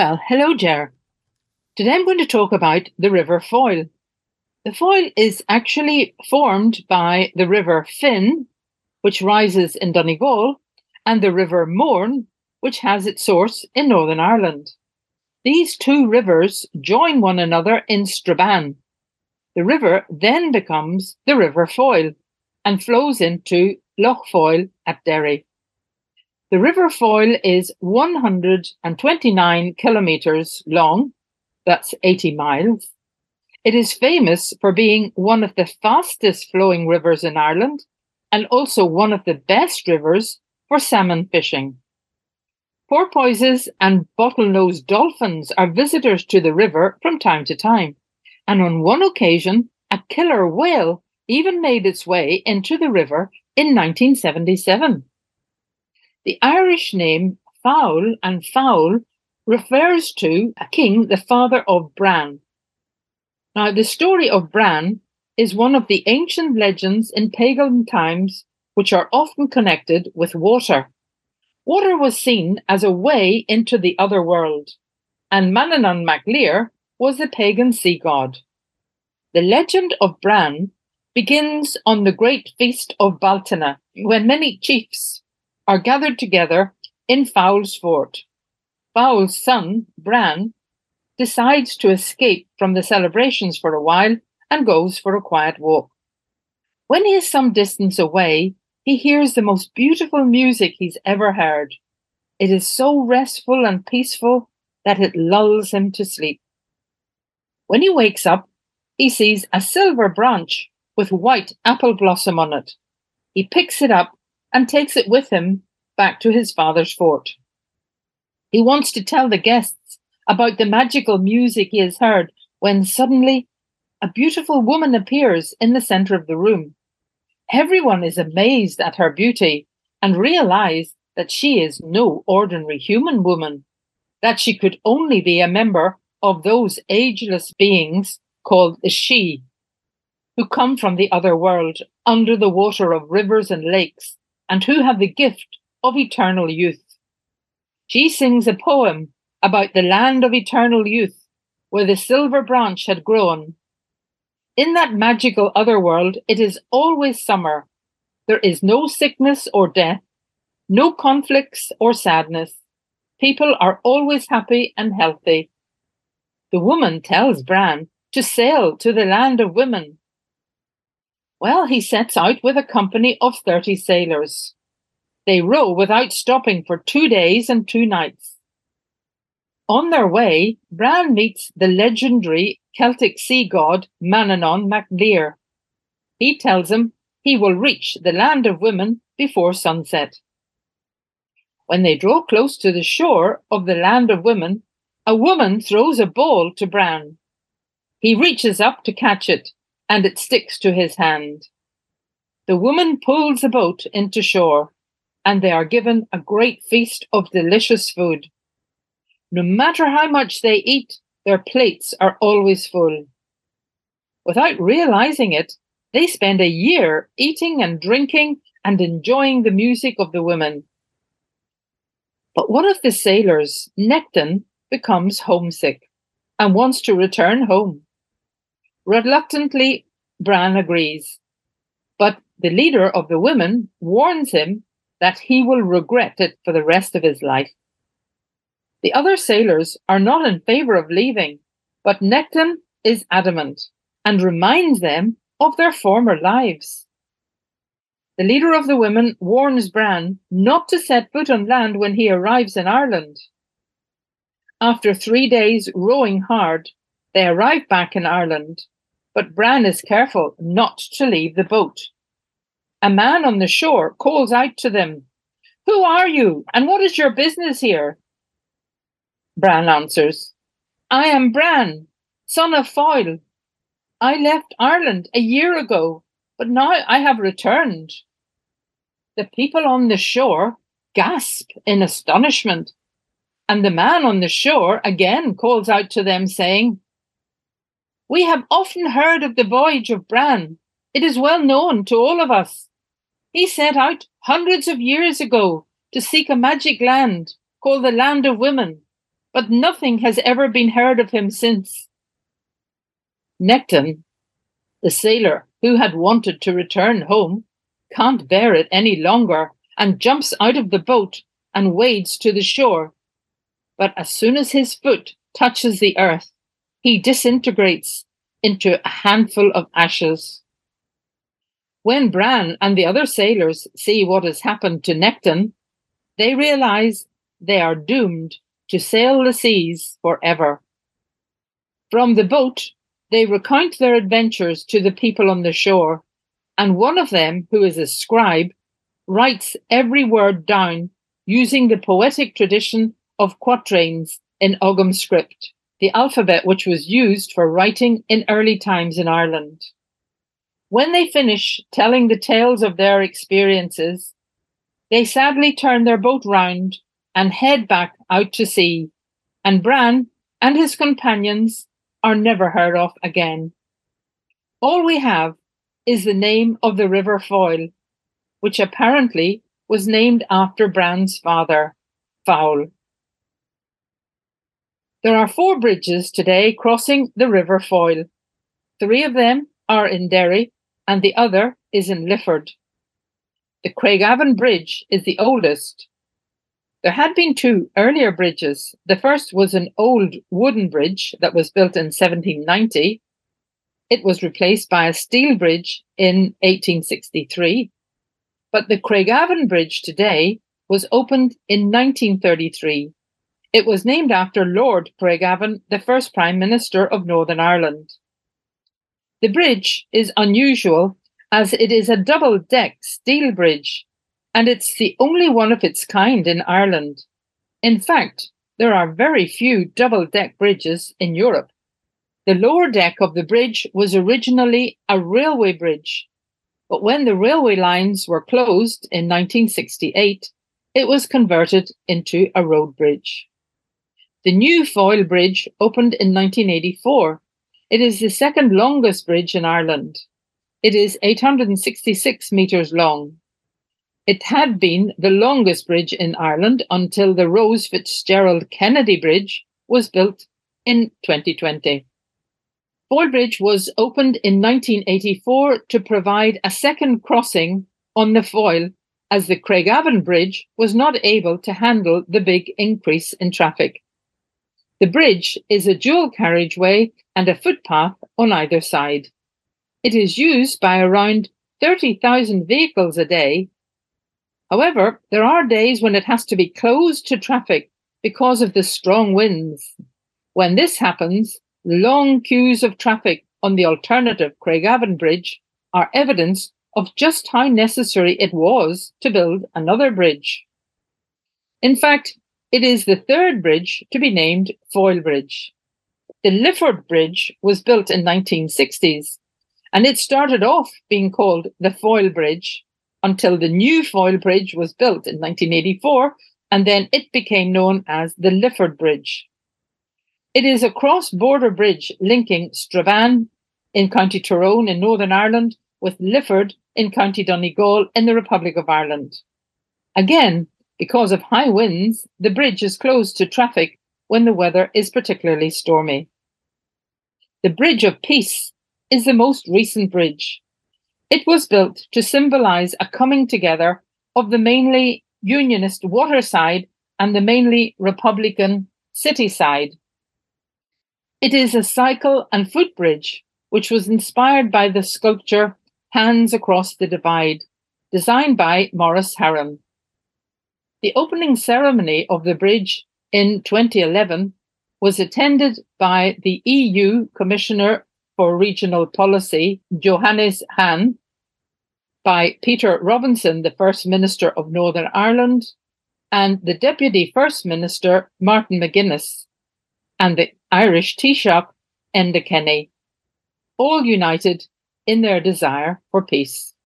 Well, hello, Ger. Today I'm going to talk about the River Foyle. The Foyle is actually formed by the River Finn, which rises in Donegal, and the River Mourne, which has its source in Northern Ireland. These two rivers join one another in Strabane. The river then becomes the River Foyle and flows into Lough Foyle at Derry. The River Foyle is 129 kilometres long, that's 80 miles. It is famous for being one of the fastest flowing rivers in Ireland and also one of the best rivers for salmon fishing. Porpoises and bottlenose dolphins are visitors to the river from time to time, and on one occasion, a killer whale even made its way into the river in 1977. The Irish name Fowl and Fowl refers to a king, the father of Bran. Now, the story of Bran is one of the ancient legends in pagan times which are often connected with water. Water was seen as a way into the other world, and Manannán mac Lir was the pagan sea god. The legend of Bran begins on the great feast of Bealtaine, when many chiefs are gathered together in Fowl's fort. Fowl's son, Bran, decides to escape from the celebrations for a while and goes for a quiet walk. When he is some distance away, he hears the most beautiful music he's ever heard. It is so restful and peaceful that it lulls him to sleep. When he wakes up, he sees a silver branch with white apple blossom on it. He picks it up and takes it with him back to his father's fort. He wants to tell the guests about the magical music he has heard when suddenly a beautiful woman appears in the center of the room. Everyone is amazed at her beauty and realize that she is no ordinary human woman, that she could only be a member of those ageless beings called the Sidhe, who come from the other world under the water of rivers and lakes and who have the gift of eternal youth. She sings a poem about the land of eternal youth, where the silver branch had grown. In that magical other world, it is always summer. There is no sickness or death, no conflicts or sadness. People are always happy and healthy. The woman tells Bran to sail to the land of women well, he sets out with a company of 30 sailors. They row without stopping for two days and two nights. On their way, Bran meets the legendary Celtic sea god Manannán mac Lir. He tells him he will reach the land of women before sunset. When they draw close to the shore of the land of women, a woman throws a ball to Bran. He reaches up to catch it, and it sticks to his hand. The woman pulls the boat into shore, and they are given a great feast of delicious food. No matter how much they eat, their plates are always full. Without realizing it, they spend a year eating and drinking and enjoying the music of the women. But one of the sailors, Nectan, becomes homesick and wants to return home. Reluctantly, Bran agrees, but the leader of the women warns him that he will regret it for the rest of his life. The other sailors are not in favor of leaving, but Nectan is adamant and reminds them of their former lives. The leader of the women warns Bran not to set foot on land when he arrives in Ireland. After three days rowing hard, they arrive back in Ireland but Bran is careful not to leave the boat. A man on the shore calls out to them, Who are you, and what is your business here? Bran answers, I am Bran, son of Foyle. I left Ireland a year ago, but now I have returned. The people on the shore gasp in astonishment, and the man on the shore again calls out to them, saying, we have often heard of the voyage of Bran. It is well known to all of us. He set out hundreds of years ago to seek a magic land called the Land of Women, but nothing has ever been heard of him since. Nectan, the sailor who had wanted to return home, can't bear it any longer and jumps out of the boat and wades to the shore. But as soon as his foot touches the earth, he disintegrates into a handful of ashes. When Bran and the other sailors see what has happened to Nectan, they realize they are doomed to sail the seas forever. From the boat, they recount their adventures to the people on the shore, and one of them, who is a scribe, writes every word down using the poetic tradition of quatrains in Ogham script, the alphabet which was used for writing in early times in Ireland. When they finish telling the tales of their experiences, they sadly turn their boat round and head back out to sea, and Bran and his companions are never heard of again. All we have is the name of the River Foyle, which apparently was named after Bran's father, Fowl. There are four bridges today crossing the River Foyle. Three of them are in Derry, and the other is in Lifford. The Craigavon Bridge is the oldest. There had been two earlier bridges. The first was an old wooden bridge that was built in 1790. It was replaced by a steel bridge in 1863. But the Craigavon Bridge today was opened in 1933 it was named after Lord Craigavon, the first Prime Minister of Northern Ireland. The bridge is unusual as it is a double deck steel bridge, and it's the only one of its kind in Ireland. In fact, there are very few double deck bridges in Europe. The lower deck of the bridge was originally a railway bridge, but when the railway lines were closed in 1968, it was converted into a road bridge. The new Foyle Bridge opened in 1984. It is the second longest bridge in Ireland. It is 866 metres long. It had been the longest bridge in Ireland until the Rose Fitzgerald Kennedy Bridge was built in 2020. Foyle Bridge was opened in 1984 to provide a second crossing on the Foyle as the Craigavon Bridge was not able to handle the big increase in traffic. The bridge is a dual carriageway and a footpath on either side. It is used by around 30,000 vehicles a day. However, there are days when it has to be closed to traffic because of the strong winds. When this happens, long queues of traffic on the alternative Craigavon Bridge are evidence of just how necessary it was to build another bridge. In fact, it is the third bridge to be named Foyle Bridge. The Lifford Bridge was built in 1960s, and it started off being called the Foyle Bridge until the new Foyle Bridge was built in 1984, and then it became known as the Lifford Bridge. It is a cross-border bridge linking Strabane in County Tyrone in Northern Ireland with Lifford in County Donegal in the Republic of Ireland. Again, because of high winds, the bridge is closed to traffic when the weather is particularly stormy. The Bridge of Peace is the most recent bridge. It was built to symbolize a coming together of the mainly Unionist water side and the mainly Republican city side. It is a cycle and footbridge which was inspired by the sculpture Hands Across the Divide, designed by Maurice Harron. The opening ceremony of the bridge in 2011 was attended by the EU Commissioner for Regional Policy, Johannes Hahn, by Peter Robinson, the First Minister of Northern Ireland, and the Deputy First Minister, Martin McGuinness, and the Irish Taoiseach, Enda Kenny, all united in their desire for peace.